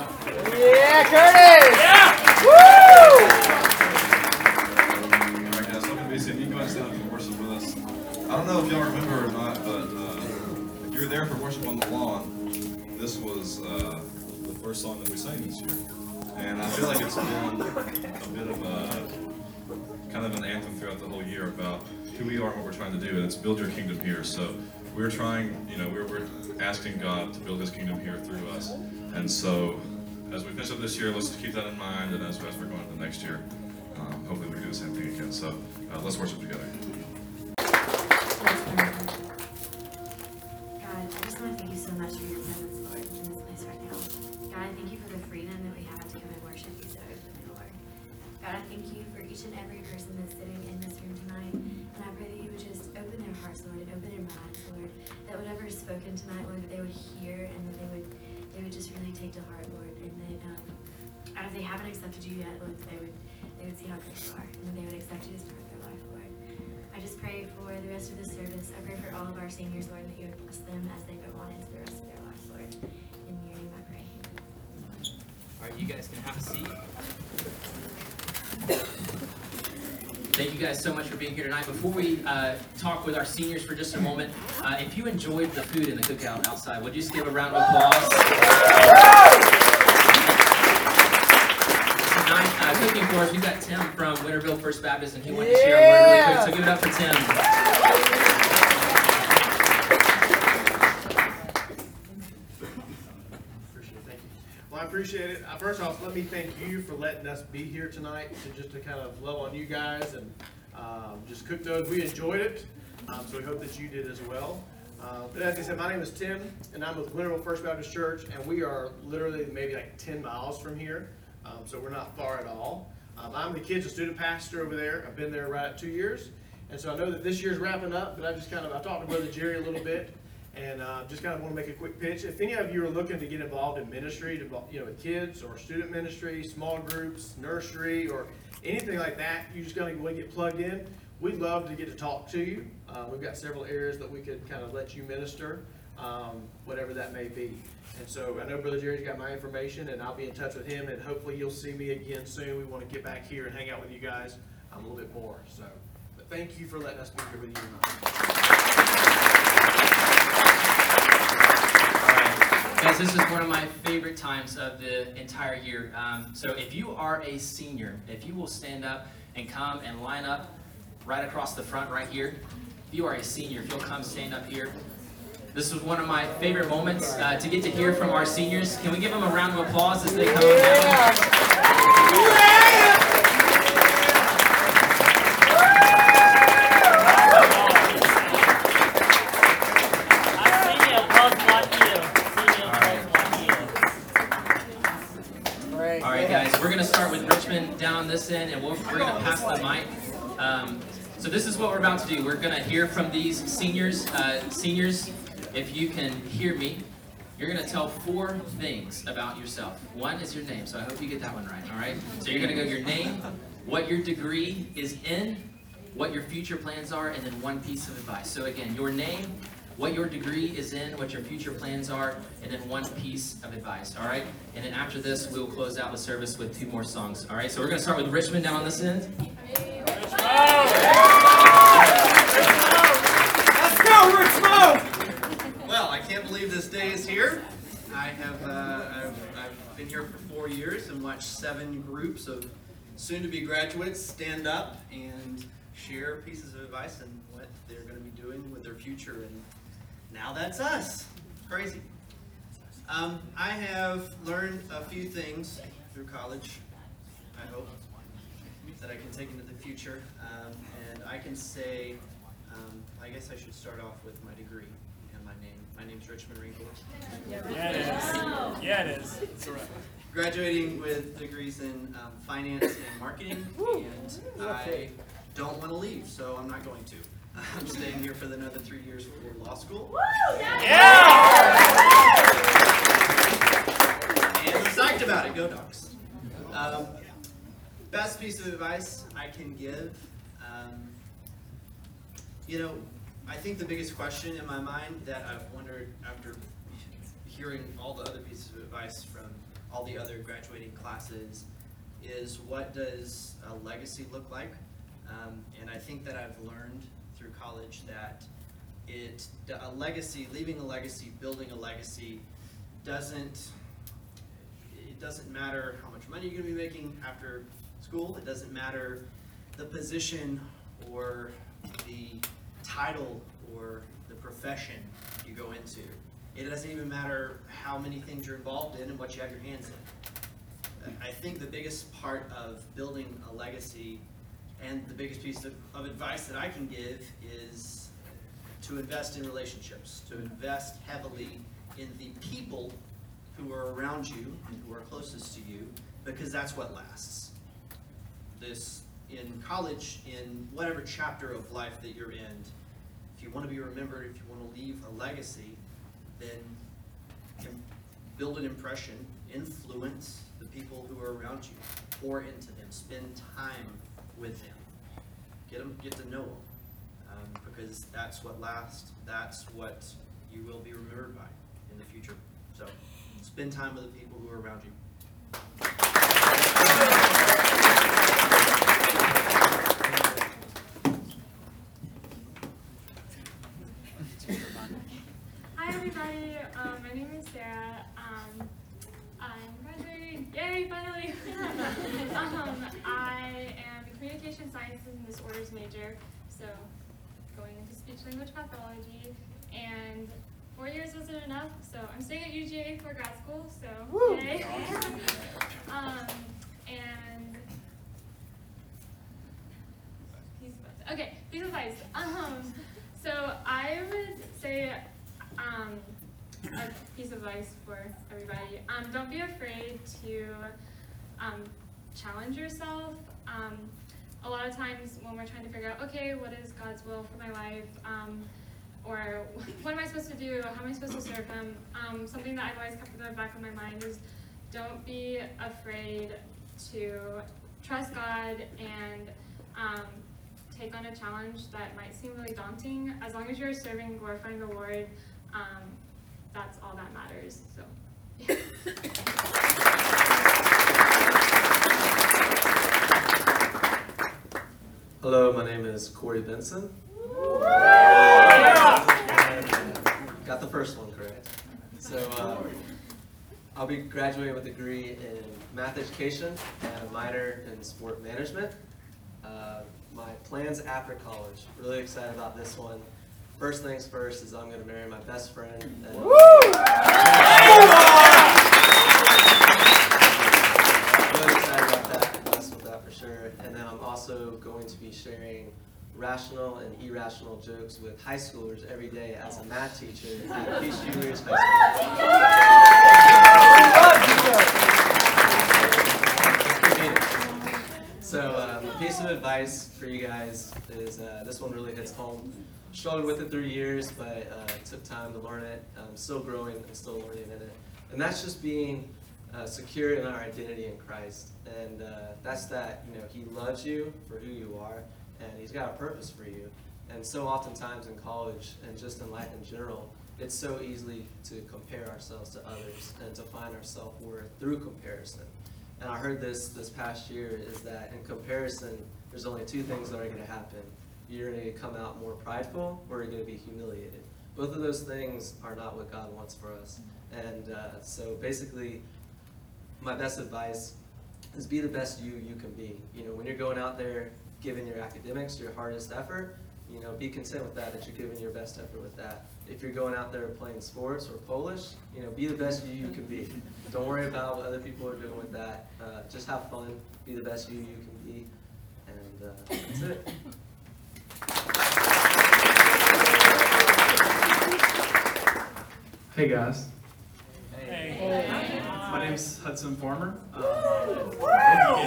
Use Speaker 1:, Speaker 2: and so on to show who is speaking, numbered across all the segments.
Speaker 1: Yeah, Curtis! Yeah! Woo!
Speaker 2: All right, guys, welcome to BC. You can go and stand up and worship with us. I don't know if y'all remember or not, but uh, if you were there for worship on the lawn, this was uh, the first song that we sang this year. And I feel like it's been a bit of a kind of an anthem throughout the whole year about who we are and what we're trying to do, and it's build your kingdom here. So we're trying, you know, we're, we're asking God to build His kingdom here through us. And so as we finish up this year, let's keep that in mind, and as, as we're going into next year, um, hopefully we can do the same thing again. So uh, let's worship together.
Speaker 3: And they would accept you their life, Lord. I just pray for the rest of the service. I pray for all of our seniors, Lord, that you would bless them as they go on into the rest of their lives, Lord. In your name I pray.
Speaker 4: All right, you guys can have a seat. Thank you guys so much for being here tonight. Before we uh, talk with our seniors for just a moment, uh, if you enjoyed the food in the cookout outside, would you just give a round of applause? Tonight, uh, cooking for us, we've got Tim from Winterville First Baptist, and he wanted to share a word really quick. So give it up for Tim.
Speaker 5: Appreciate it, thank you. Well, I appreciate it. Uh, First off, let me thank you for letting us be here tonight to just to kind of love on you guys and um, just cook those. We enjoyed it, um, so we hope that you did as well. Uh, But as I said, my name is Tim, and I'm with Winterville First Baptist Church, and we are literally maybe like ten miles from here, um, so we're not far at all. Um, I'm the kids' student pastor over there. I've been there right at two years, and so I know that this year's wrapping up, but I just kind of, I talked to Brother Jerry a little bit, and uh, just kind of want to make a quick pitch. If any of you are looking to get involved in ministry, to, you know, with kids or student ministry, small groups, nursery, or anything like that, you just gotta want to get plugged in. We'd love to get to talk to you. Uh, we've got several areas that we could kind of let you minister, um, whatever that may be. And so I know Brother Jerry's got my information, and I'll be in touch with him, and hopefully you'll see me again soon. We want to get back here and hang out with you guys a little bit more. So, but thank you for letting us be here with you tonight.
Speaker 4: Guys, this is one of my favorite times of the entire year. Um, so if you are a senior, if you will stand up and come and line up right across the front right here. If you are a senior, if you'll come stand up here. This was one of my favorite moments uh, to get to hear from our seniors. Can we give them a round of applause as they come?
Speaker 1: Great.
Speaker 4: All right, guys, we're gonna start with Richmond down this end, and we're, we're gonna pass the mic. Um, so this is what we're about to do. We're gonna hear from these seniors. Uh, seniors, if you can hear me, you're gonna tell four things about yourself. One is your name, so I hope you get that one right. All right. So you're gonna go your name, what your degree is in, what your future plans are, and then one piece of advice. So again, your name, what your degree is in, what your future plans are, and then one piece of advice, all right? And then after this, we'll close out the service with two more songs, all right? So we're gonna start with Richmond down on this end.
Speaker 1: Let's go,
Speaker 6: I can't believe this day is here. I have uh, I've, I've been here for four years and watched seven groups of soon-to-be graduates stand up and share pieces of advice on what they're going to be doing with their future. And now that's us. Crazy. Um, I have learned a few things through college. I hope that I can take into the future. Um, and I can say, um, I guess I should start off with my degree and my name. My name's Richmond Wrinkle.
Speaker 7: Yeah, it is. Yeah, it is. It's all right.
Speaker 6: Graduating with degrees in um, finance and marketing, and I don't want to leave, so I'm not going to. I'm staying here for another three years for law school. Yeah! And I'm psyched about it. Go dogs. Um, best piece of advice I can give. Um, you know, I think the biggest question in my mind that I've wondered after hearing all the other pieces of advice from all the other graduating classes is what does a legacy look like? Um, and I think that I've learned through college that it, a legacy, leaving a legacy, building a legacy doesn't, it doesn't matter how much money you're gonna be making after school. It doesn't matter the position or the title or the profession you go into. It doesn't even matter how many things you're involved in and what you have your hands in. I think the biggest part of building a legacy and the biggest piece of, of advice that I can give is to invest in relationships, to invest heavily in the people who are around you and who are closest to you, because that's what lasts. This, in college, in whatever chapter of life that you're in, if you want to be remembered, if you want to leave a legacy, then build an impression, influence the people who are around you, pour into them, spend time with them, get them, get to know them, um, because that's what lasts. That's what you will be remembered by in the future. So, spend time with the people who are around you.
Speaker 8: Um, my name is Sarah. Um, I'm graduating, yay, finally! um, I am a communication sciences and disorders major, so going into speech language pathology. And four years wasn't enough, so I'm staying at UGA for grad school, so yay! um, and piece of advice. Okay, piece of advice. Um, so I would say, um, a piece of advice for everybody. Um, don't be afraid to um, challenge yourself. Um, a lot of times when we're trying to figure out, okay, what is God's will for my life, um, or what am I supposed to do? How am I supposed to serve Him? Um, something that I've always kept in the back of my mind is don't be afraid to trust God and um, take on a challenge that might seem really daunting. As long as you're serving glorifying the Lord, um, that's all that matters. So.
Speaker 9: Hello, my name is Corey Benson. Got the first one correct. So uh, I'll be graduating with a degree in math education and a minor in sport management. Uh, my plans after college, really excited about this one. First things first is I'm going to marry my best friend. And really excited about that, blessed with that for sure. And then I'm also going to be sharing rational and irrational jokes with high schoolers every day as a math teacher at Peace Juniors High School. So, a piece of advice for you guys is uh, this one really hits home. Struggled with it through years, but uh, took time to learn it. I'm still growing and still learning in it. And that's just being uh, secure in our identity in Christ. And uh, that's that, you know, He loves you for who you are, and He's got a purpose for you. And so oftentimes in college and just in life in general, it's so easy to compare ourselves to others and to find our self-worth through comparison. And I heard this this past year is that in comparison, there's only two things that are going to happen. You're going to come out more prideful or you're going to be humiliated. Both of those things are not what God wants for us. And uh, so basically, my best advice is be the best you you can be. You know, when you're going out there giving your academics your hardest effort, you know, be content with that, that you're giving your best effort with that. If you're going out there playing sports or Polish, you know, be the best you you can be. Don't worry about what other people are doing with that. Uh, just have fun, be the best you you can be, and uh, that's it.
Speaker 10: Hey guys,
Speaker 7: Hey. hey.
Speaker 10: my name's Hudson Farmer. Um,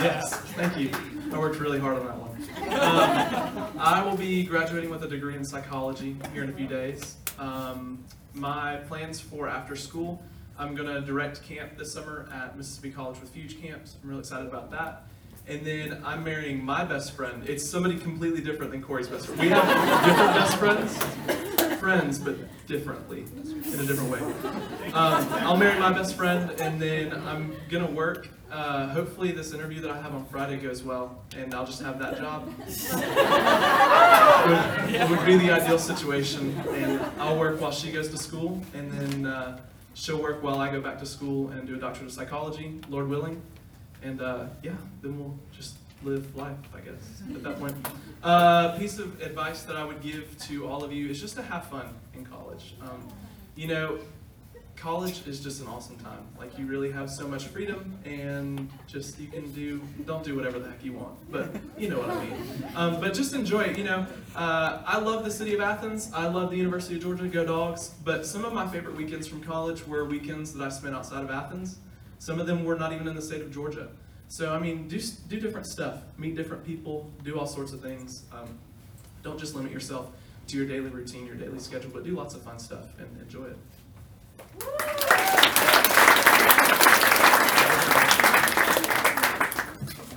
Speaker 10: yes, thank you. I worked really hard on that Um, I will be graduating with a degree in psychology here in a few days. Um, my plans for after school, I'm going to direct camp this summer at Mississippi College with Fuge Camps. I'm really excited about that. And then I'm marrying my best friend. It's somebody completely different than Corey's best friend. We have different best friends. Friends, but differently, in a different way. Um, I'll marry my best friend, and then I'm gonna work. Uh, hopefully, this interview that I have on Friday goes well, and I'll just have that job. would, would be the ideal situation, and I'll work while she goes to school, and then uh, she'll work while I go back to school and do a doctorate of psychology, Lord willing. And uh, yeah, then we'll just live life, I guess, at that point. Uh, piece of advice that I would give to all of you is just to have fun in college. Um, you know, college is just an awesome time. Like you really have so much freedom, and just you can do don't do whatever the heck you want, but you know what I mean. Um, but just enjoy it. You know, uh, I love the city of Athens. I love the University of Georgia. Go Dogs! But some of my favorite weekends from college were weekends that I spent outside of Athens. Some of them were not even in the state of Georgia. So I mean, do do different stuff, meet different people, do all sorts of things. Um, don't just limit yourself to your daily routine, your daily schedule, but do lots of fun stuff and enjoy it.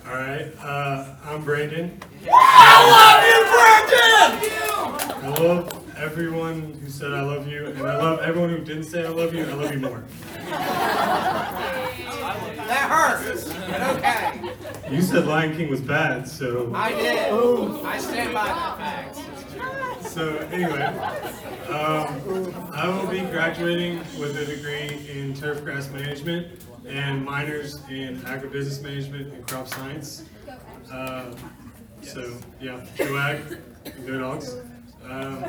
Speaker 11: All right, uh, I'm Brandon.
Speaker 1: I love you, Brandon!
Speaker 11: I love everyone who said I love you, and I love everyone who didn't say I love you. I love you more.
Speaker 1: That hurts, but okay.
Speaker 11: You said Lion King was bad, so
Speaker 1: I did. Oh. I stand by that fact.
Speaker 11: so anyway, um, I will be graduating with a degree in turf grass management and minors in agribusiness management and crop science. Uh, so yeah, go ag, go dogs. Um,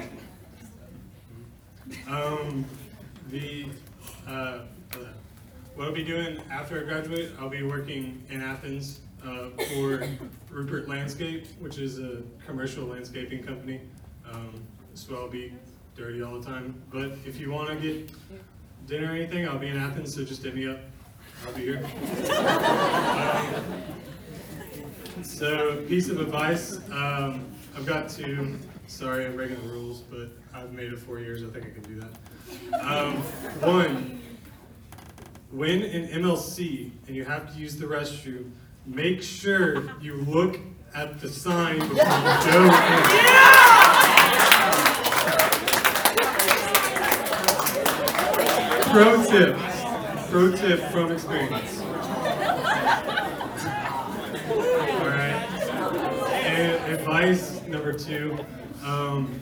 Speaker 11: um, the uh, what I'll be doing after I graduate, I'll be working in Athens uh, for Ruppert Landscape, which is a commercial landscaping company. Um, so I'll be dirty all the time. But if you want to get dinner or anything, I'll be in Athens, so just hit me up. I'll be here. Um, so, piece of advice. Um, I've got to, sorry, I'm breaking the rules, but I've made it four years. I think I can do that. Um, one, when in MLC and you have to use the restroom, make sure you look at the sign before you go in. Pro tip, pro tip from experience. All right. And advice number two, um,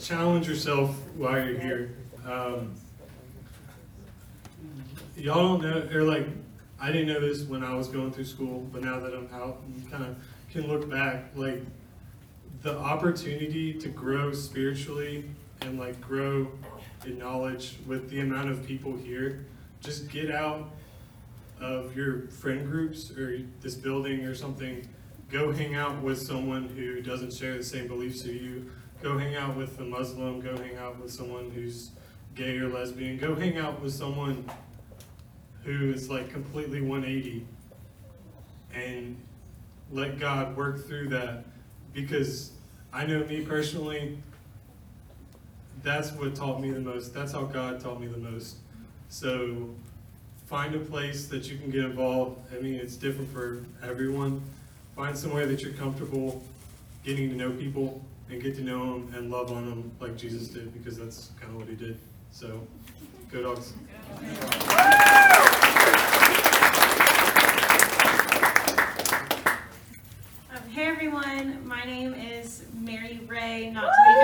Speaker 11: challenge yourself while you're here. Um, y'all don't know, or like, I didn't know this when I was going through school, but now that I'm out, you kind of can look back, like, the opportunity to grow spiritually and like grow in knowledge with the amount of people here, just get out of your friend groups or this building or something. Go hang out with someone who doesn't share the same beliefs as you. Go hang out with a Muslim. Go hang out with someone who's gay or lesbian. Go hang out with someone who is like completely 180 and let God work through that because I know me personally, that's what taught me the most. That's how God taught me the most. So find a place that you can get involved. I mean, it's different for everyone. Find somewhere that you're comfortable getting to know people and get to know them and love on them like Jesus did because that's kind of what he did. So, go dogs.
Speaker 12: Um, hey everyone, my name is Mary Ray, not to be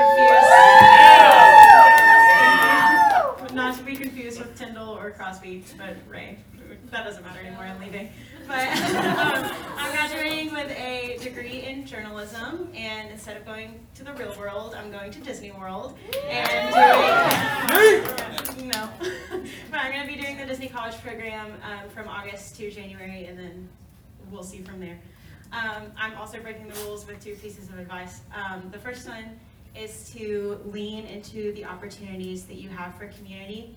Speaker 12: confused. Not to be confused with Tyndall or Crosby, but Ray. That doesn't matter anymore, I'm leaving. But um, I'm graduating with a degree in journalism, and instead of going to the real world, I'm going to Disney World and doing. no. but I'm going to be doing the Disney College program um, from August to January, and then we'll see from there. Um, I'm also breaking the rules with two pieces of advice. Um, the first one is to lean into the opportunities that you have for community.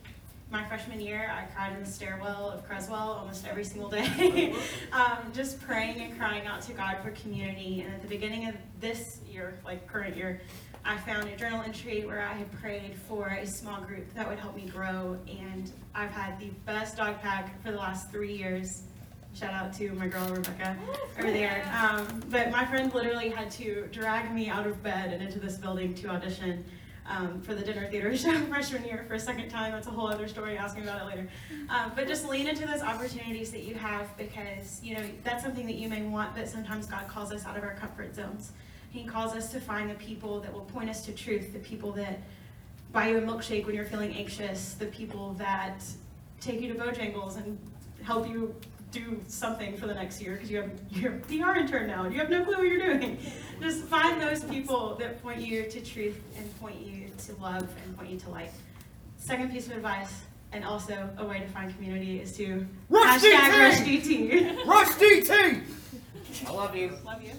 Speaker 12: My freshman year, I cried in the stairwell of Creswell almost every single day, um, just praying and crying out to God for community. And at the beginning of this year, like current year, I found a journal entry where I had prayed for a small group that would help me grow. And I've had the best dog pack for the last three years. Shout out to my girl Rebecca over there. Um, but my friend literally had to drag me out of bed and into this building to audition. um, for the dinner theater show freshman year for a second time. That's a whole other story. Ask me about it later. Um, but just lean into those opportunities that you have because you know that's something that you may want, but sometimes God calls us out of our comfort zones. He calls us to find the people that will point us to truth, the people that buy you a milkshake when you're feeling anxious, the people that take you to Bojangles and help you do something for the next year because you have you're a PR intern now and you have no clue what you're doing. Just find those people that point you to truth and point you to love and point you to light. Second piece of advice, and also a way to find community, is to
Speaker 13: Rush
Speaker 12: hashtag
Speaker 13: DT!
Speaker 12: Rush DT.
Speaker 13: Rush DT!
Speaker 12: I love you. Love you.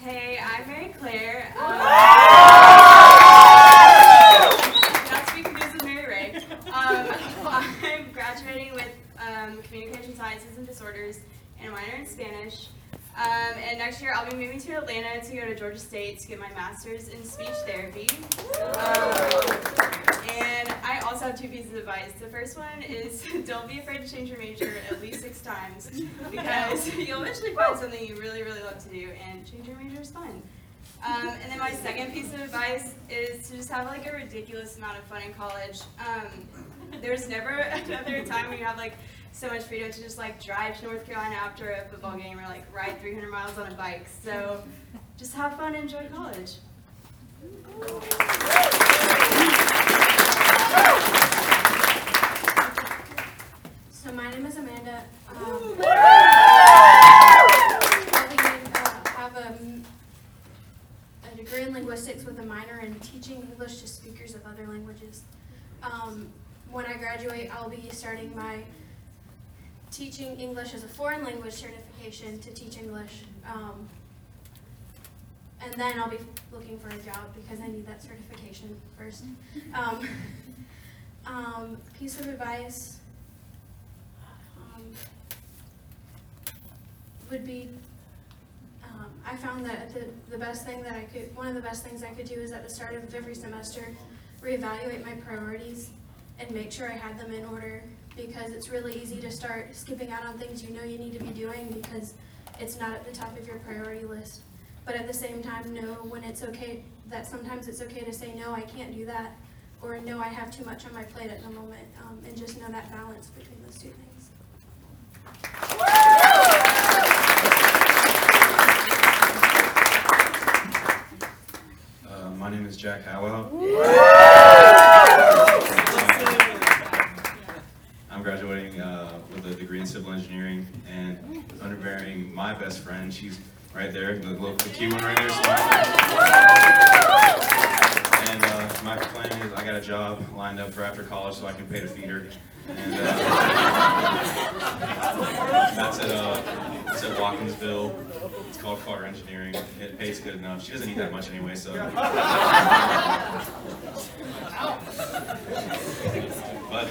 Speaker 14: Hey, I'm Mary Claire. Um, not to be confused with Mary Ray. Um, I'm graduating with um, Communication Sciences and Disorders and a minor in Spanish. Um, and next year I'll be moving to Atlanta to go to Georgia State to get my master's in speech therapy. Um, and I also have two pieces of advice. The first one is don't be afraid to change your major at least six times because you'll eventually find something you really, really love to do, and change your major is fun. Um, and then my second piece of advice is to just have like a ridiculous amount of fun in college. Um, there's never another time when you have like so much freedom to just like drive to North Carolina after a football game or like ride 300 miles on a bike. So just have fun and enjoy college.
Speaker 15: So my name is Amanda. Um, uh, have a, a degree in linguistics with a minor in teaching English to speakers of other languages. Um, when I graduate, I'll be starting my teaching English as a foreign language certification to teach English. Um, and then I'll be looking for a job because I need that certification first. Um, um, piece of advice um, would be um, I found that the, the best thing that I could, one of the best things I could do is at the start of every semester, reevaluate my priorities and make sure I had them in order because it's really easy to start skipping out on things you know you need to be doing because it's not at the top of your priority list. But at the same time, know when it's okay, that sometimes it's okay to say, no, I can't do that, or no, I have too much on my plate at the moment, um, and just know that balance between those two things.
Speaker 16: Uh, my name is Jack Howell. I'm graduating uh, with a degree in civil engineering and underbearing my best friend. She's right there, the little cute one right there. And uh, my plan is I got a job lined up for after college so I can pay to feed her. And uh, that's at uh, it's at Watkinsville. It's called Carter Engineering. It pays good enough. She doesn't eat that much anyway, so. But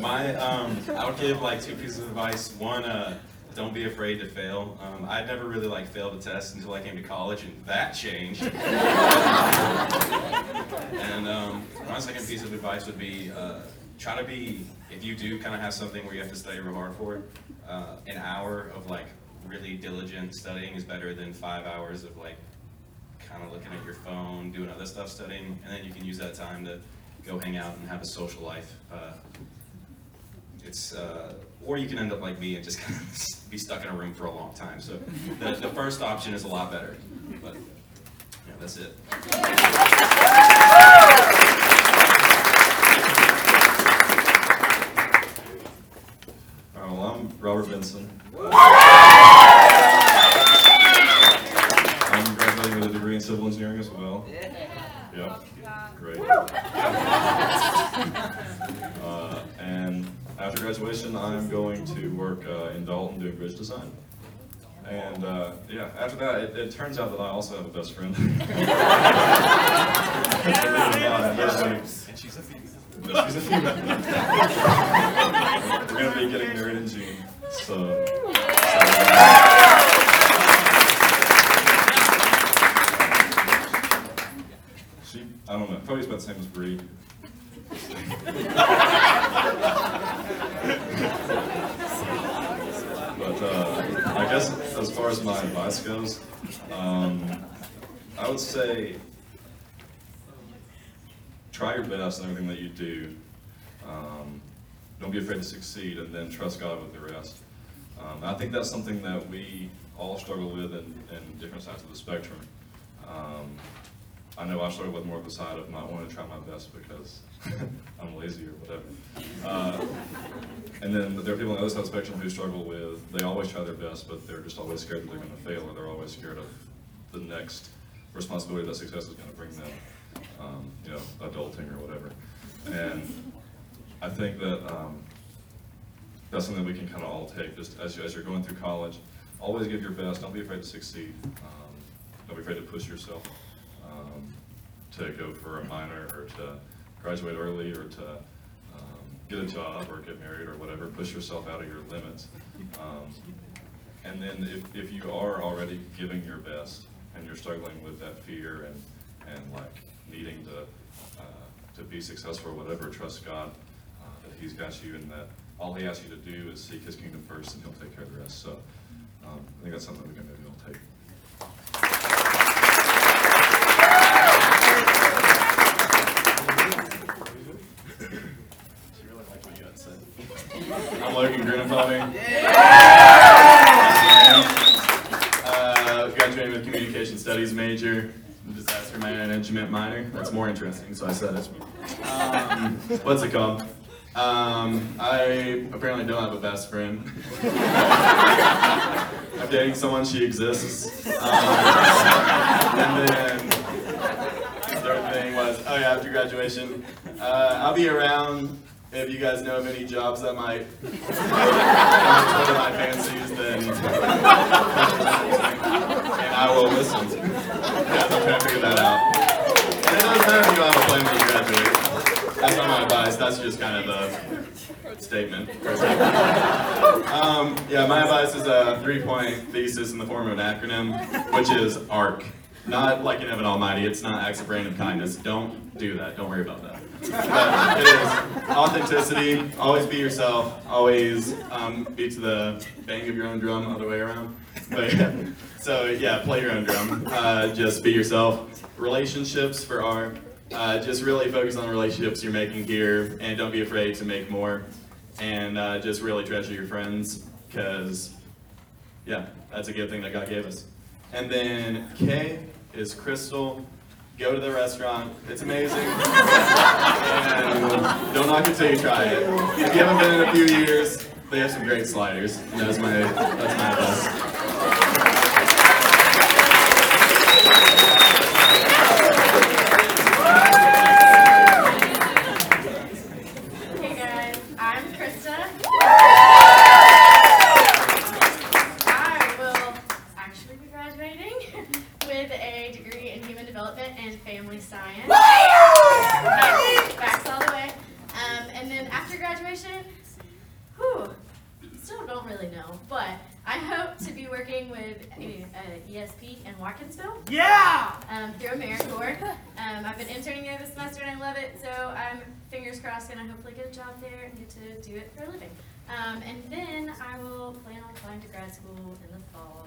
Speaker 16: my um, I would give like two pieces of advice. One, uh, don't be afraid to fail. Um, I'd never really like failed a test until I came to college, and that changed. and um, my second piece of advice would be uh, try to be if you do kind of have something where you have to study real hard for it. Uh, an hour of like really diligent studying is better than five hours of like kind of looking at your phone, doing other stuff, studying, and then you can use that time to go hang out and have a social life. Uh, it's uh, or you can end up like me and just kind of be stuck in a room for a long time. So the, the first option is a lot better. But yeah, that's it.
Speaker 2: Well, I'm Robert Benson. I'm graduating with a degree in civil engineering as well. Yep, great. Uh, and after graduation, I'm going to work uh, in Dalton doing bridge design. And uh, yeah, after that, it, it turns out that I also have a best friend. Believe it or not, everybody-
Speaker 16: And she's a female.
Speaker 2: she's a female. We're gonna be getting married in June, so. She, I don't know, probably about the same as Bree. guess as far as my advice goes, um, I would say try your best in everything that you do. Um, don't be afraid to succeed, and then trust God with the rest. Um, I think that's something that we all struggle with in, in different sides of the spectrum. Um, I know I struggle with more of the side of not wanting to try my best because I'm lazy or whatever. Uh, and then there are people on the other side of the spectrum who struggle with, they always try their best, but they're just always scared that they're going to fail, or they're always scared of the next responsibility that success is going to bring them, um, you know, adulting or whatever. And I think that um, that's something we can kind of all take, just as, you, as you're going through college. Always give your best, don't be afraid to succeed. Um, don't be afraid to push yourself um, to go for a minor or to graduate early or to um, get a job or get married or whatever. Push yourself out of your limits. Um, and then if, if you are already giving your best and you're struggling with that fear and, and like needing to, uh, to be successful or whatever, trust God uh, that He's got you and that all He asks you to do is seek His kingdom first and He'll take care of the rest. So um, I think that's something we can maybe all take.
Speaker 16: I'm Logan Grunenfelding. Uh, graduating with communication studies major, disaster management minor. That's more interesting, so I said it. Um, what's it called? Um, I apparently don't have a best friend. I'm dating someone, she exists. Um, and then the third thing was, oh yeah, after graduation, uh, I'll be around if you guys know of any jobs that might one of my fancies, then and I will listen. Yes, I'm trying to figure that out. You have a plan graduate. That's not my advice. That's just kind of a statement. Um, yeah, my advice is a three-point thesis in the form of an acronym, which is ARK. Not like in Evan Almighty. It's not acts of random kindness. Don't do that. Don't worry about that. But it is authenticity. Always be yourself. Always um, beat to the bang of your own drum, other way around. But yeah. So yeah, play your own drum. Uh, just be yourself. Relationships for art. Uh, just really focus on the relationships you're making here, and don't be afraid to make more. And uh, just really treasure your friends, because yeah, that's a good thing that God gave us. And then K is Krystal. Go to the restaurant. It's amazing. and don't knock it till you try it. If you haven't been in a few years, they have some great sliders. That's my that's my advice.
Speaker 17: Hey guys, I'm Krista. I will actually be graduating with a degree in human development and family science. Facts, facts all the way. Um, and then after graduation, whew, still don't really know, but I hope to be working with uh, ESP in Watkinsville.
Speaker 1: Yeah!
Speaker 17: Um, through AmeriCorps. Um, I've been interning there this semester and I love it, so I'm fingers crossed gonna hopefully get a job there and get to do it for a living. Um, and then I will plan on applying to grad school in the fall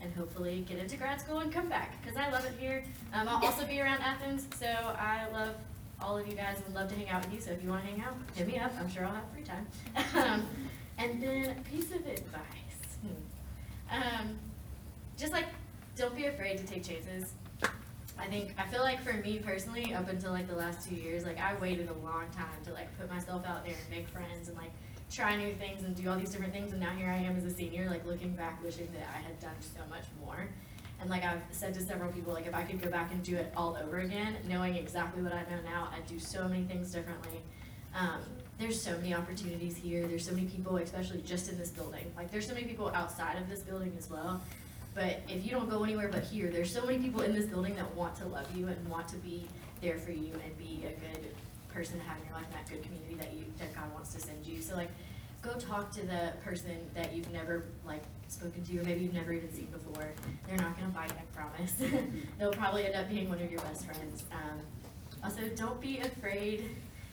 Speaker 17: and hopefully get into grad school and come back because I love it here. Um, I'll also be around Athens, so I love all of you guys and would love to hang out with you. So if you want to hang out, hit me up. I'm sure I'll have free time. um, and then a piece of advice. Hmm. Um, just like don't be afraid to take chances. I think I feel like for me personally, up until like the last two years, like I waited a long time to like put myself out there and make friends and like try new things and do all these different things. And now here I am as a senior, like looking back, wishing that I had done so much more. And like I've said to several people, like if I could go back and do it all over again, knowing exactly what I know now, I'd do so many things differently. Um, there's so many opportunities here. There's so many people, especially just in this building. Like there's so many people outside of this building as well. But if you don't go anywhere but here, there's so many people in this building that want to love you and want to be there for you and be a good person to have in your life, that good community that you that God wants to send you. So like, go talk to the person that you've never like spoken to, or maybe you've never even seen before. They're not gonna bite, I promise. They'll probably end up being one of your best friends. Um, also, don't be afraid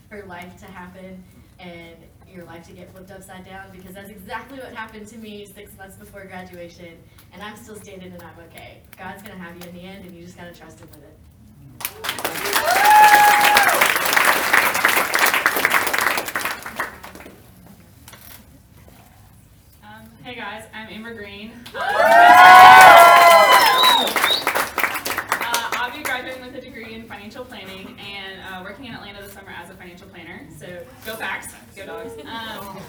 Speaker 17: for life to happen and
Speaker 18: your life to get flipped upside down because that's exactly what happened to me six months before graduation, and I'm still standing and I'm okay. God's gonna have you in the end, and you just gotta trust Him with it.
Speaker 19: Um, hey guys, I'm Amber Green. Uh, uh, I'll be graduating with a degree in financial planning and uh, working in Atlanta this summer as a financial planner. So go facts, go dogs. Um,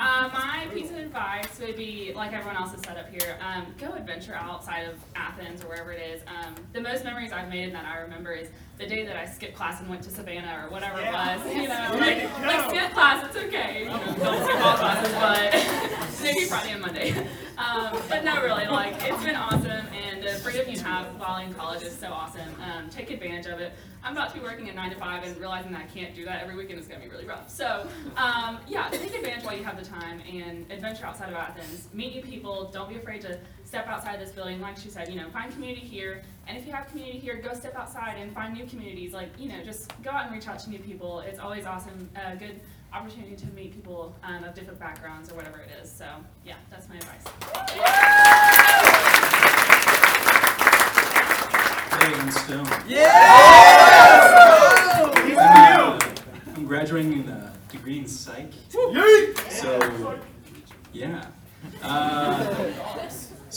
Speaker 19: uh, my piece of advice would be, like everyone else has said up here, um, go adventure outside of Athens or wherever it is. Um, the most memories I've made and that I remember is the day that I skipped class and went to Savannah or whatever it was. You know, like, like skip class, it's okay. You know, don't skip all classes, but maybe Friday and Monday. Um, but no, really, like it's been awesome, and the freedom you have while in college is so awesome. Um, take advantage of it. I'm about to be working at nine to five, and realizing that I can't do that every weekend is going to be really rough. So, um, yeah, take advantage while you have the time and adventure outside of Athens. Meet new people. Don't be afraid to step outside this building. Like she said, you know, find community here, and if you have community here, go step outside and find new communities. Like, you know, just go out and reach out to new people. It's always awesome. A good opportunity to meet people um, of different backgrounds or whatever it is. So, yeah, that's my advice.
Speaker 20: Hey, I'm Stone.
Speaker 5: Yeah!
Speaker 20: I'm, I'm graduating in a degree in psych. So, yeah. Uh,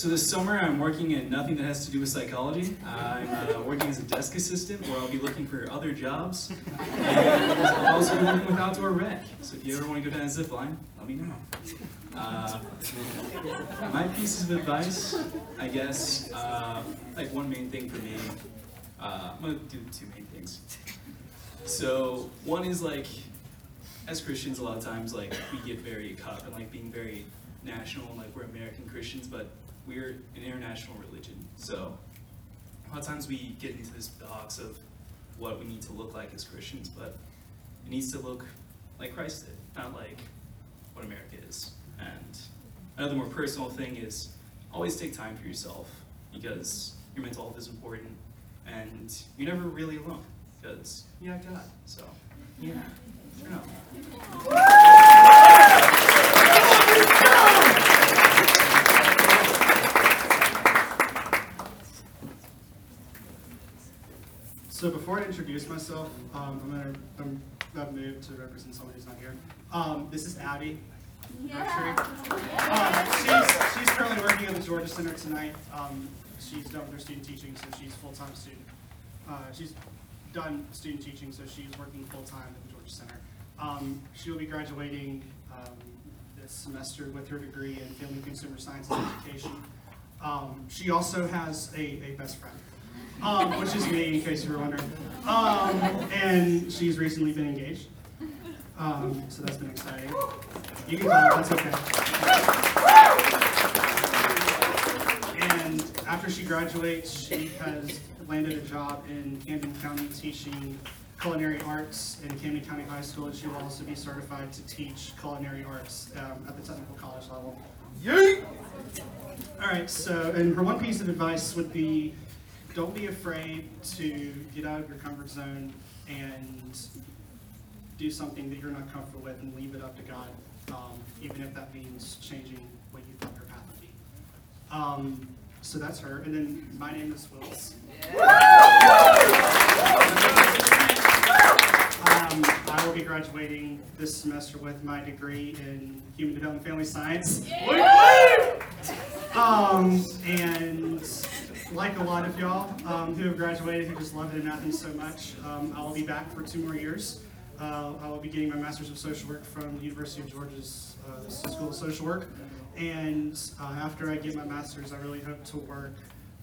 Speaker 20: so this summer I'm working at nothing that has to do with psychology. I'm uh, working as a desk assistant where I'll be looking for other jobs. And I'll also working with outdoor rec. So if you ever want to go down a zip line, let me know. Uh, my pieces of advice, I guess, uh, like one main thing for me, uh, I'm gonna do two main things. So one is like, as Christians, a lot of times like we get very caught up in like being very national, and like we're American Christians, but we're an international religion. So a lot of times we get into this box of what we need to look like as Christians, but it needs to look like Christ did, not like what America is. And another more personal thing is always take time for yourself because your mental health is important and you're never really alone because you got God. So, yeah, turn up.
Speaker 21: So before I introduce myself, um, I'm gonna, I'm, I've moved to represent someone who's not here. Um, this is Abby. Roundtree. Um, she's, she's currently working at the Georgia Center tonight. Um, she's done with her student teaching, so she's full-time student. Uh, she's done student teaching, so she's working full-time at the Georgia Center. Um, she'll be graduating, um, this semester with her degree in Family and Consumer Sciences Education. Um, she also has a, a best friend um, which is me, in case you were wondering. Um, and she's recently been engaged. Um, so that's been exciting. You can clap, that's okay. And after she graduates, she has landed a job in Camden County teaching culinary arts in Camden County High School, and she will also be certified to teach culinary arts um, at the technical college level. Yay! All right, so, and her one piece of advice would be, don't be afraid to get out of your comfort zone and do something that you're not comfortable with and leave it up to God, um, even if that means changing what you thought your path would be. Um, so that's her, and then my name is Wills. Um, I will be graduating this semester with my degree in Human Development and Family Science. Um, and like a lot of y'all um, who have graduated, who just love it in Athens so much, um, I will be back for two more years. Uh, I will be getting my Master's of Social Work from the University of Georgia's uh, School of Social Work. And uh, after I get my Master's, I really hope to work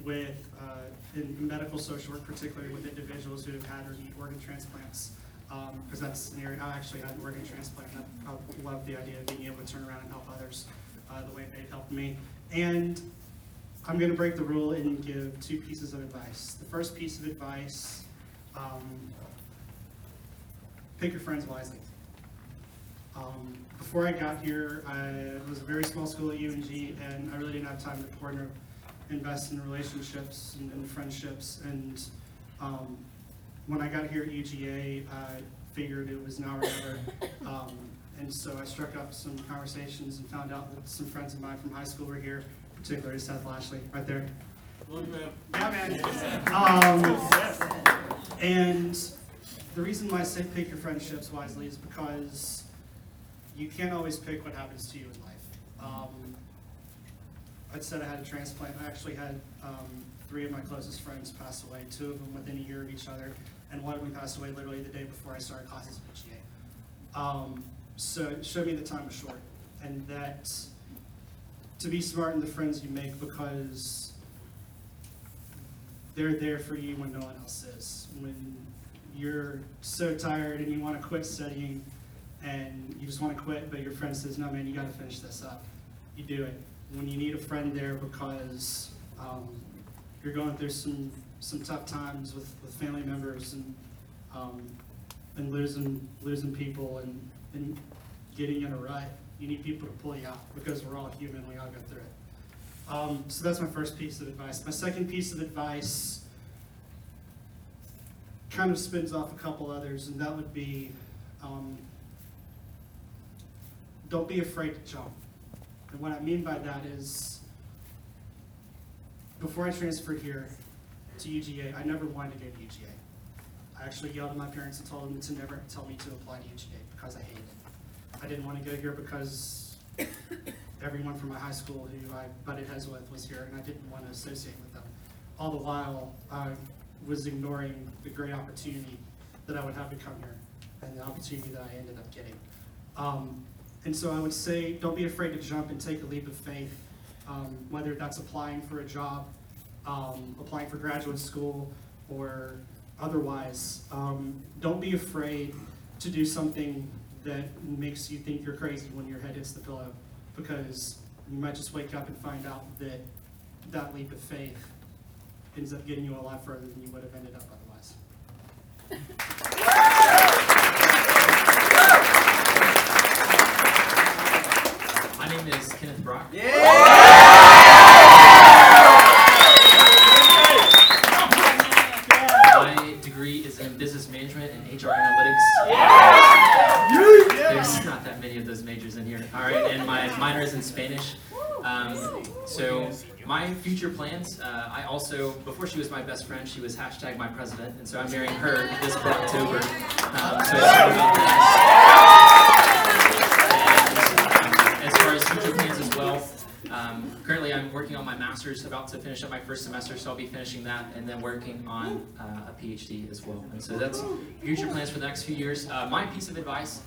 Speaker 21: with, uh, in medical social work, particularly with individuals who have had or need organ transplants. Because that's an area, I actually had an organ transplant, I, I love the idea of being able to turn around and help others uh, the way they helped me. And I'm going to break the rule and give two pieces of advice. The first piece of advice, um, pick your friends wisely. Um, before I got here, I was a very small school at UNG, and I really didn't have time to in, invest in relationships and, and friendships. And um, when I got here at UGA, I figured it was now or never. Um, and so I struck up some conversations and found out that some friends of mine from high school were here, particularly Seth Lashley, right there. Yeah, man. Um, and the reason why I say pick your friendships wisely is because you can't always pick what happens to you in life. Um, I said I had a transplant. I actually had um, three of my closest friends pass away, two of them within a year of each other, and one of them passed away literally the day before I started classes at UGA. Um, so it showed me the time was short, and that to be smart in the friends you make because they're there for you when no one else is. When you're so tired and you want to quit studying and you just want to quit, but your friend says, no, man, you got to finish this up. You do it. When you need a friend there because um, you're going through some, some tough times with, with family members and, um, and losing, losing people and, and getting in a rut, you need people to pull you out because we're all human. We all go through it. Um, so that's my first piece of advice. My second piece of advice kind of spins off a couple others, and that would be um, don't be afraid to jump. And what I mean by that is before I transferred here to UGA, I never wanted to go to UGA. I actually yelled at my parents and told them to never tell me to apply to UGA because I hated it. I didn't want to go here because everyone from my high school who I butted heads with was here, and I didn't want to associate with them. All the while, I was ignoring the great opportunity that I would have to come here, and the opportunity that I ended up getting. Um, and so I would say, don't be afraid to jump and take a leap of faith, um, whether that's applying for a job, um, applying for graduate school, or otherwise. Um, don't be afraid to do something that makes you think you're crazy when your head hits the pillow because you might just wake up and find out that that leap of faith ends up getting you a lot further than you would have ended up otherwise.
Speaker 4: My name is Kenneth Brock. My degree is in business management and HR analytics. There's not that many of those majors in here. All right, and my minor is in Spanish. Um, so my future plans, uh, I also, before she was my best friend, she was hashtag my president, and so I'm marrying her this October. Um, so excited about that. And, um, as far as future plans as well, um, currently I'm working on my master's, about to finish up my first semester, so I'll be finishing that, and then working on uh, a PhD as well. And so that's future plans for the next few years. Uh, my piece of advice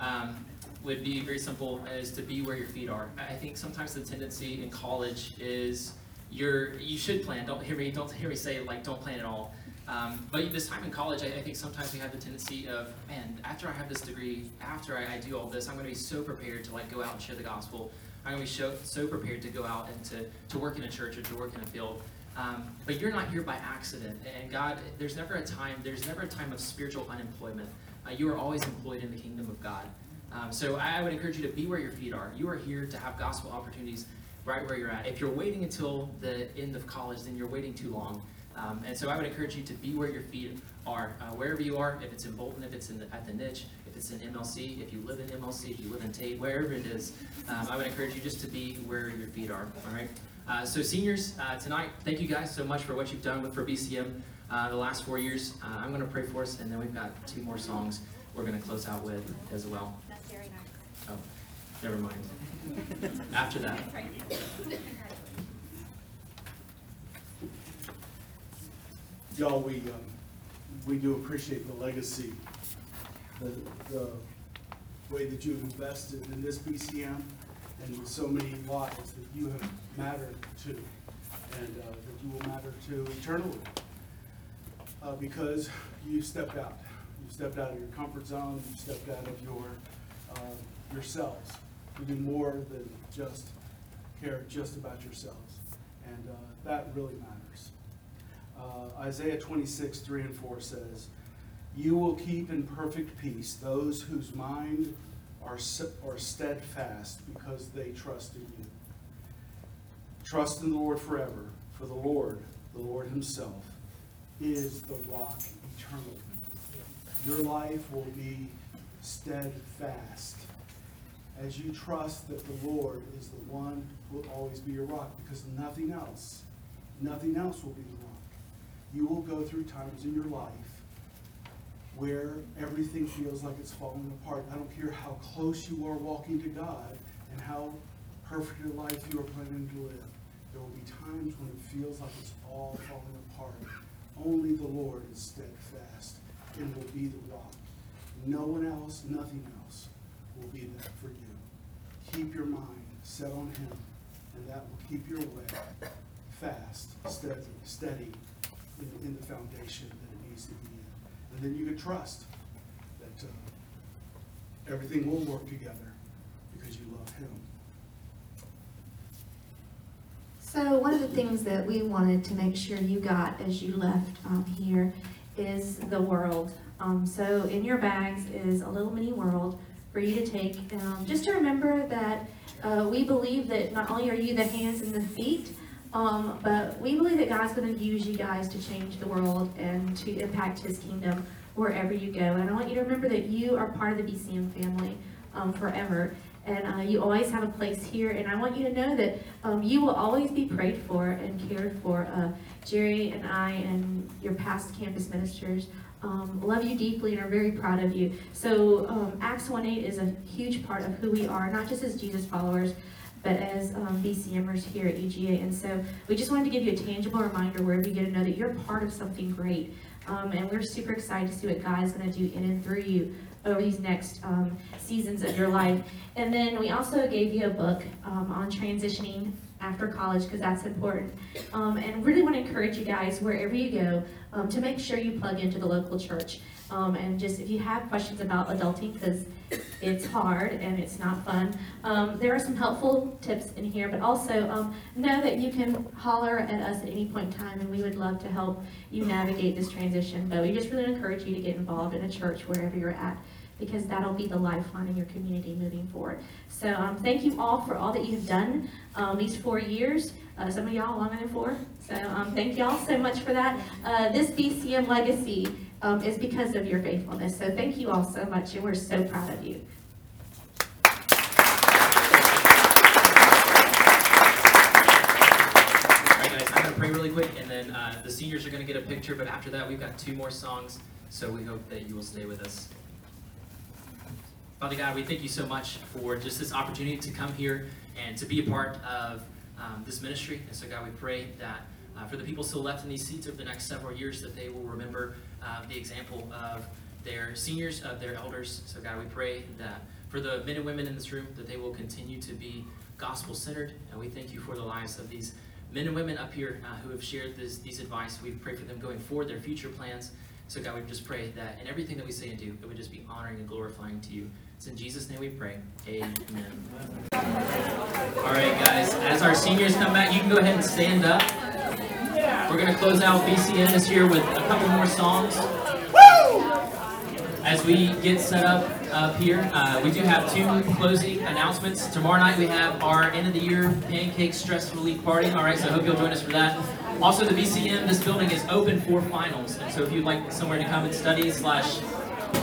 Speaker 4: um, would be very simple, is to be where your feet are. I think sometimes the tendency in college is you're, you should plan. Don't hear me, don't hear me say like don't plan at all. Um, but this time in college, I, I think sometimes we have the tendency of, man, after I have this degree, after I, I do all this, I'm going to be so prepared to like go out and share the gospel. I'm going to be so, so prepared to go out and to, to work in a church or to work in a field. Um, but you're not here by accident. And God, there's never a time, there's never a time of spiritual unemployment. Uh, you are always employed in the kingdom of God. Um, so I would encourage you to be where your feet are. You are here to have gospel opportunities right where you're at. If you're waiting until the end of college, then you're waiting too long. Um, and so I would encourage you to be where your feet are, uh, wherever you are. If it's in Bolton, if it's in the, at the niche, if it's in MLC, if you live in MLC, if you live in Tate, wherever it is, um, I would encourage you just to be where your feet are. All right. Uh, so seniors, uh, tonight, thank you guys so much for what you've done with for BCM uh, the last four years. Uh, I'm going to pray for us, and then we've got two more songs we're going to close out with as well.
Speaker 17: That's very nice.
Speaker 4: Oh, never mind. After that.
Speaker 22: Y'all, we, um, we do appreciate the legacy, the, the way that you've invested in this BCM and so many lives that you have mattered to and uh, that you will matter to eternally. Uh, Because you stepped out. You stepped out of your comfort zone, you stepped out of your, uh, yourselves to do more than just care just about yourselves. And uh, that really matters. Uh, Isaiah 26, 3 and 4 says, You will keep in perfect peace those whose mind are, are steadfast because they trust in you. Trust in the Lord forever, for the Lord, the Lord Himself, is the rock eternal. Your life will be steadfast as you trust that the Lord is the one who will always be your rock, because nothing else, nothing else will be the rock. You will go through times in your life where everything feels like it's falling apart. I don't care how close you are walking to God and how perfect a life you are planning to live. There will be times when it feels like it's all falling apart. Only the Lord is steadfast and will be the rock. No one else, nothing else will be that for you. Keep your mind set on Him, and that will keep your way fast, steady, steady in, in the foundation that it needs to be in. And then you can trust that uh, everything will work together because you love Him.
Speaker 23: So one of the things that we wanted to make sure you got as you left um, here is the world. Um, so in your bags is a little mini world for you to take, um, just to remember that uh, we believe that not only are you the hands and the feet, um, but we believe that God's going to use you guys to change the world and to impact His kingdom wherever you go. And I want you to remember that you are part of the BCM family um, forever. And uh, you always have a place here. And I want you to know that um, you will always be prayed for and cared for. Uh, Jerry and I and your past campus ministers um, love you deeply and are very proud of you. So um, Acts 1.8 is a huge part of who we are, not just as Jesus followers, but as um, BCMers here at UGA. And so we just wanted to give you a tangible reminder wherever you get to know that you're part of something great. Um, and we're super excited to see what God is going to do in and through you over these next um, seasons of your life. And then we also gave you a book um, on transitioning after college because that's important. Um, and really want to encourage you guys, wherever you go, um, to make sure you plug into the local church. Um, and just if you have questions about adulting, because it's hard and it's not fun, um, there are some helpful tips in here. But also um, know that you can holler at us at any point in time, and we would love to help you navigate this transition. But we just really encourage you to get involved in a church wherever you're at because that'll be the lifeline in your community moving forward. So um, thank you all for all that you've done um, these four years. Uh, some of y'all longer than four. So um, thank y'all so much for that. Uh, this BCM legacy um, is because of your faithfulness. So thank you all so much, and we're so proud of you.
Speaker 4: Pray really quick, and then uh, the seniors are going to get a picture, but after that, we've got two more songs, so we hope that you will stay with us. Father God, we thank you so much for just this opportunity to come here and to be a part of um, this ministry. And so, God, we pray that uh, for the people still left in these seats over the next several years, that they will remember uh, the example of their seniors, of their elders. So, God, we pray that for the men and women in this room, that they will continue to be gospel centered. And we thank you for the lives of these men and women up here uh, who have shared this, these advice. We pray for them going forward, their future plans. So, God, we just pray that in everything that we say and do, it would just be honoring and glorifying to you. It's in Jesus' name we pray. Amen. All right, guys, as our seniors come back, you can go ahead and stand up. We're going to close out BCM this year with a couple more songs. As we get set up up here, uh, we do have two closing announcements. Tomorrow night we have our end of the year pancake stress relief party. All right, so I hope you'll join us for that. Also, the BCM, this building is open for finals, and so if you'd like somewhere to come and study slash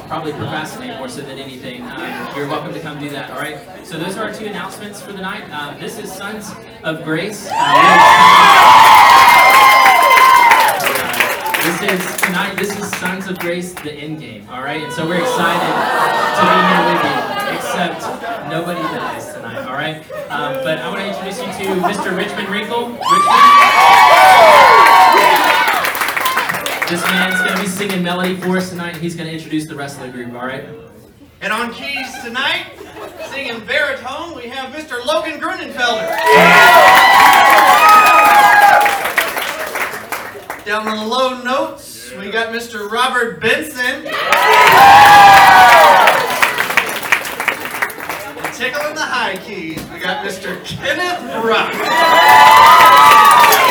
Speaker 4: probably procrastinate more so than anything, um, you're welcome to come do that. All right. So those are our two announcements for the night. Uh, this is Sons of Grace. Uh, this is tonight. This is Sons of Grace, the end game. All right. And so we're excited to be here with you. Except nobody dies tonight. All right. Um, but I want to introduce you to Mr. Richmond Wrinkle. Richmond. This man's to be singing melody for us tonight. and He's to introduce the rest of the group, all right?
Speaker 6: And on keys tonight, singing baritone, we have Mr. Logan Grunenfelder. Down on the low notes, we got Mr. Robert Benson. And tickling the high keys, we got Mr. Kenneth. Since it's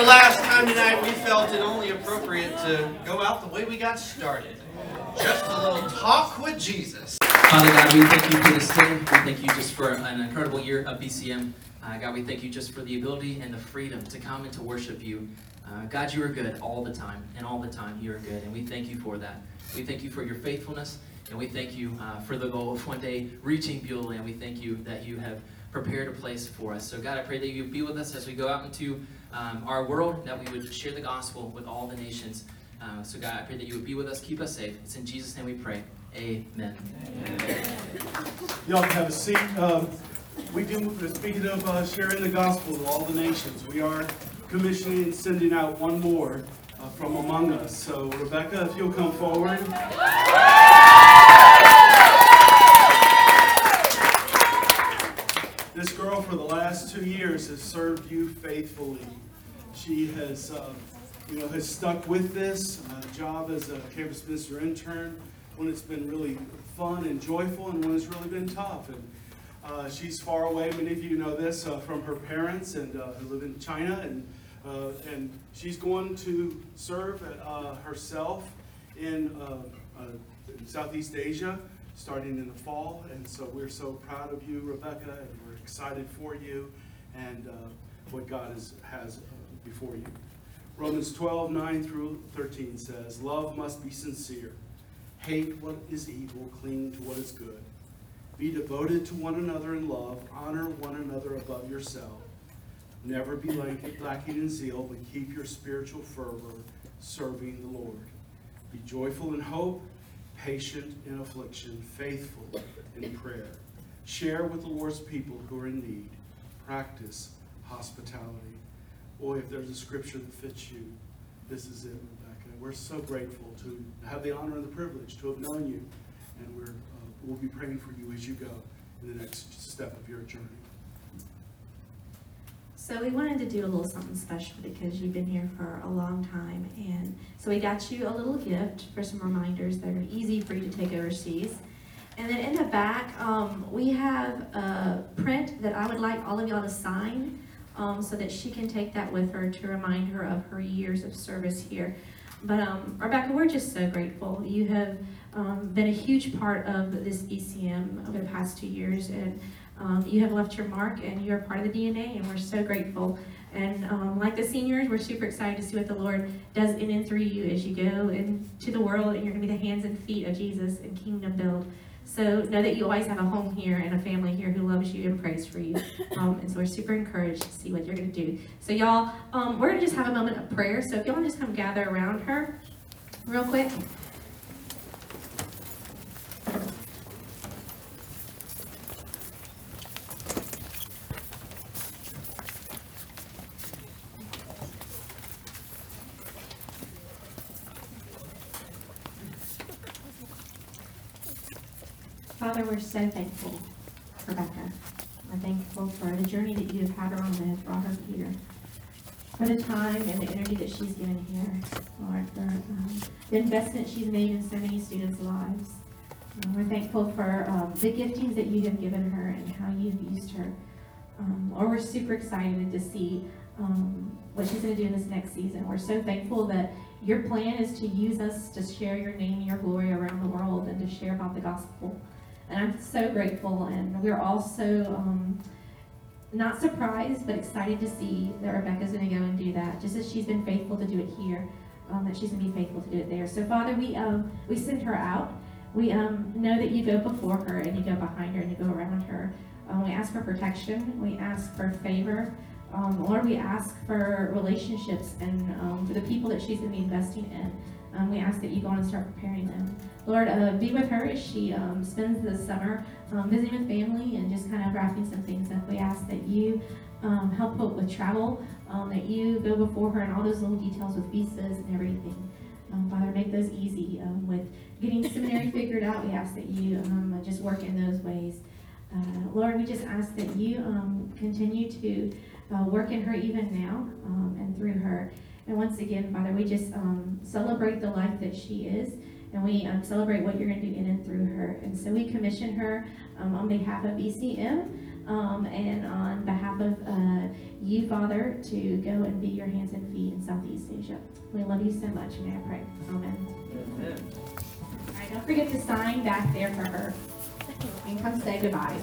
Speaker 6: our last time tonight, we felt it only appropriate to go out the way we got started. Just a little talk with Jesus.
Speaker 4: Father God, we thank you for this day. We thank you just for an incredible year of BCM. Uh, God, we thank you just for the ability and the freedom to come and to worship you. Uh, God, you are good all the time, and all the time you are good, and we thank you for that. We thank you for your faithfulness, And we thank you uh, for the goal of one day reaching Beulah, and we thank you that you have prepared a place for us. So, God, I pray that you be with us as we go out into um, our world, that we would share the gospel with all the nations. Uh, so, God, I pray that you would be with us, keep us safe. It's in Jesus' name we pray. Amen.
Speaker 22: Y'all can have a seat. Um, we do, speaking of uh, sharing the gospel to all the nations, we are commissioning and sending out one more uh, from among us. So Rebecca, if you'll come forward. This for the last two years has served you faithfully. She has, uh, you know, has stuck with this uh, job as a campus minister intern when it's been really fun and joyful and when it's really been tough. And uh, she's far away. Many of you know this uh, from her parents and uh, who live in China, and uh, and she's going to serve herself in, Southeast Asia starting in the fall. And so we're so proud of you, Rebecca, and excited for you and uh, what God is, has uh, before you. Romans 12, 9 through 13 says, Love must be sincere. Hate what is evil, cling to what is good. Be devoted to one another in love, honor one another above yourself. Never be lacking in zeal, but keep your spiritual fervor serving the Lord. Be joyful in hope, patient in affliction, faithful in prayer. Share with the Lord's people who are in need. Practice hospitality. Boy, if there's a scripture that fits you, this is it, Rebecca. We're so grateful to have the honor and the privilege to have known you, and we're, uh, we'll be praying for you as you go in the next step of your journey.
Speaker 23: So we wanted to do a little something special because you've been here for a long time. And so we got you a little gift for some reminders that are easy for you to take overseas. And then in the back, um, we have a print that I would like all of y'all to sign um, so that she can take that with her to remind her of her years of service here. But um, Rebecca, we're just so grateful. You have um, been a huge part of this BCM over the past two years. And um, you have left your mark and you're part of the DNA, and we're so grateful. And um, like the seniors, we're super excited to see what the Lord does in and through you as you go into the world, and you're going to be the hands and feet of Jesus and kingdom build. So know that you always have a home here and a family here who loves you and prays for you. Um, and so we're super encouraged to see what you're going to do. So y'all, um, we're going to just have a moment of prayer. So if y'all just come gather around her real quick. So thankful for Becca. We're thankful for the journey that you have had her on that has brought her here. For the time and the energy that she's given here, Lord, for um, the investment she's made in so many students' lives. Uh, we're thankful for um, the giftings that you have given her and how you've used her. Um, Lord, we're super excited to see um, what she's going to do in this next season. We're so thankful that your plan is to use us to share your name and your glory around the world and to share about the gospel. And I'm so grateful, and we're also um, not surprised, but excited to see that Rebecca's going to go and do that, just as she's been faithful to do it here, um, that she's going to be faithful to do it there. So, Father, we um, we send her out. We um, know that you go before her, and you go behind her, and you go around her. Um, we ask for protection. We ask for favor. Um, Lord, we ask for relationships and um, for the people that she's going to be investing in. Um, we ask that you go on and start preparing them. Lord, uh, be with her as she um, spends the summer um, visiting with family and just kind of wrapping some things up. We ask that you um, help her with travel, um, that you go before her and all those little details with visas and everything. Um, Father, make those easy. Um, with getting seminary figured out, we ask that you um, just work in those ways. Uh, Lord, we just ask that you um, continue to uh, work in her even now um, and through her. And once again, Father, we just um, celebrate the life that she is, and we um, celebrate what you're going to do in and through her. And so we commission her um, on behalf of BCM um, and on behalf of uh, you, Father, to go and be your hands and feet in Southeast Asia. We love you so much, and I pray. Amen.
Speaker 9: Amen.
Speaker 23: All right, don't forget to sign back there for her. And come say goodbye.